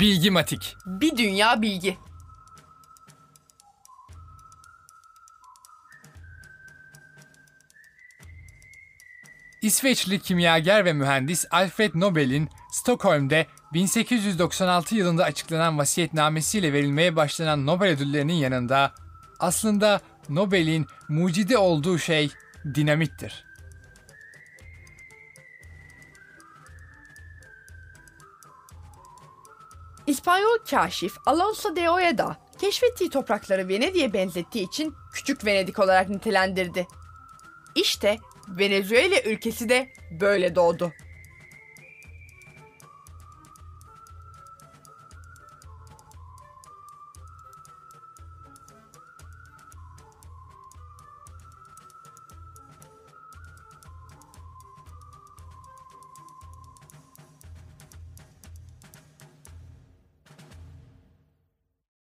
Bilgimatik. Bir dünya bilgi. İsveçli kimyager ve mühendis Alfred Nobel'in Stockholm'de 1896 yılında açıklanan vasiyetnamesiyle verilmeye başlanan Nobel ödüllerinin yanında aslında Nobel'in mucidi olduğu şey dinamittir. İspanyol kaşif Alonso de Ojeda keşfettiği toprakları Venedik'e benzettiği için Küçük Venedik olarak nitelendirdi. İşte Venezuela ülkesi de böyle doğdu.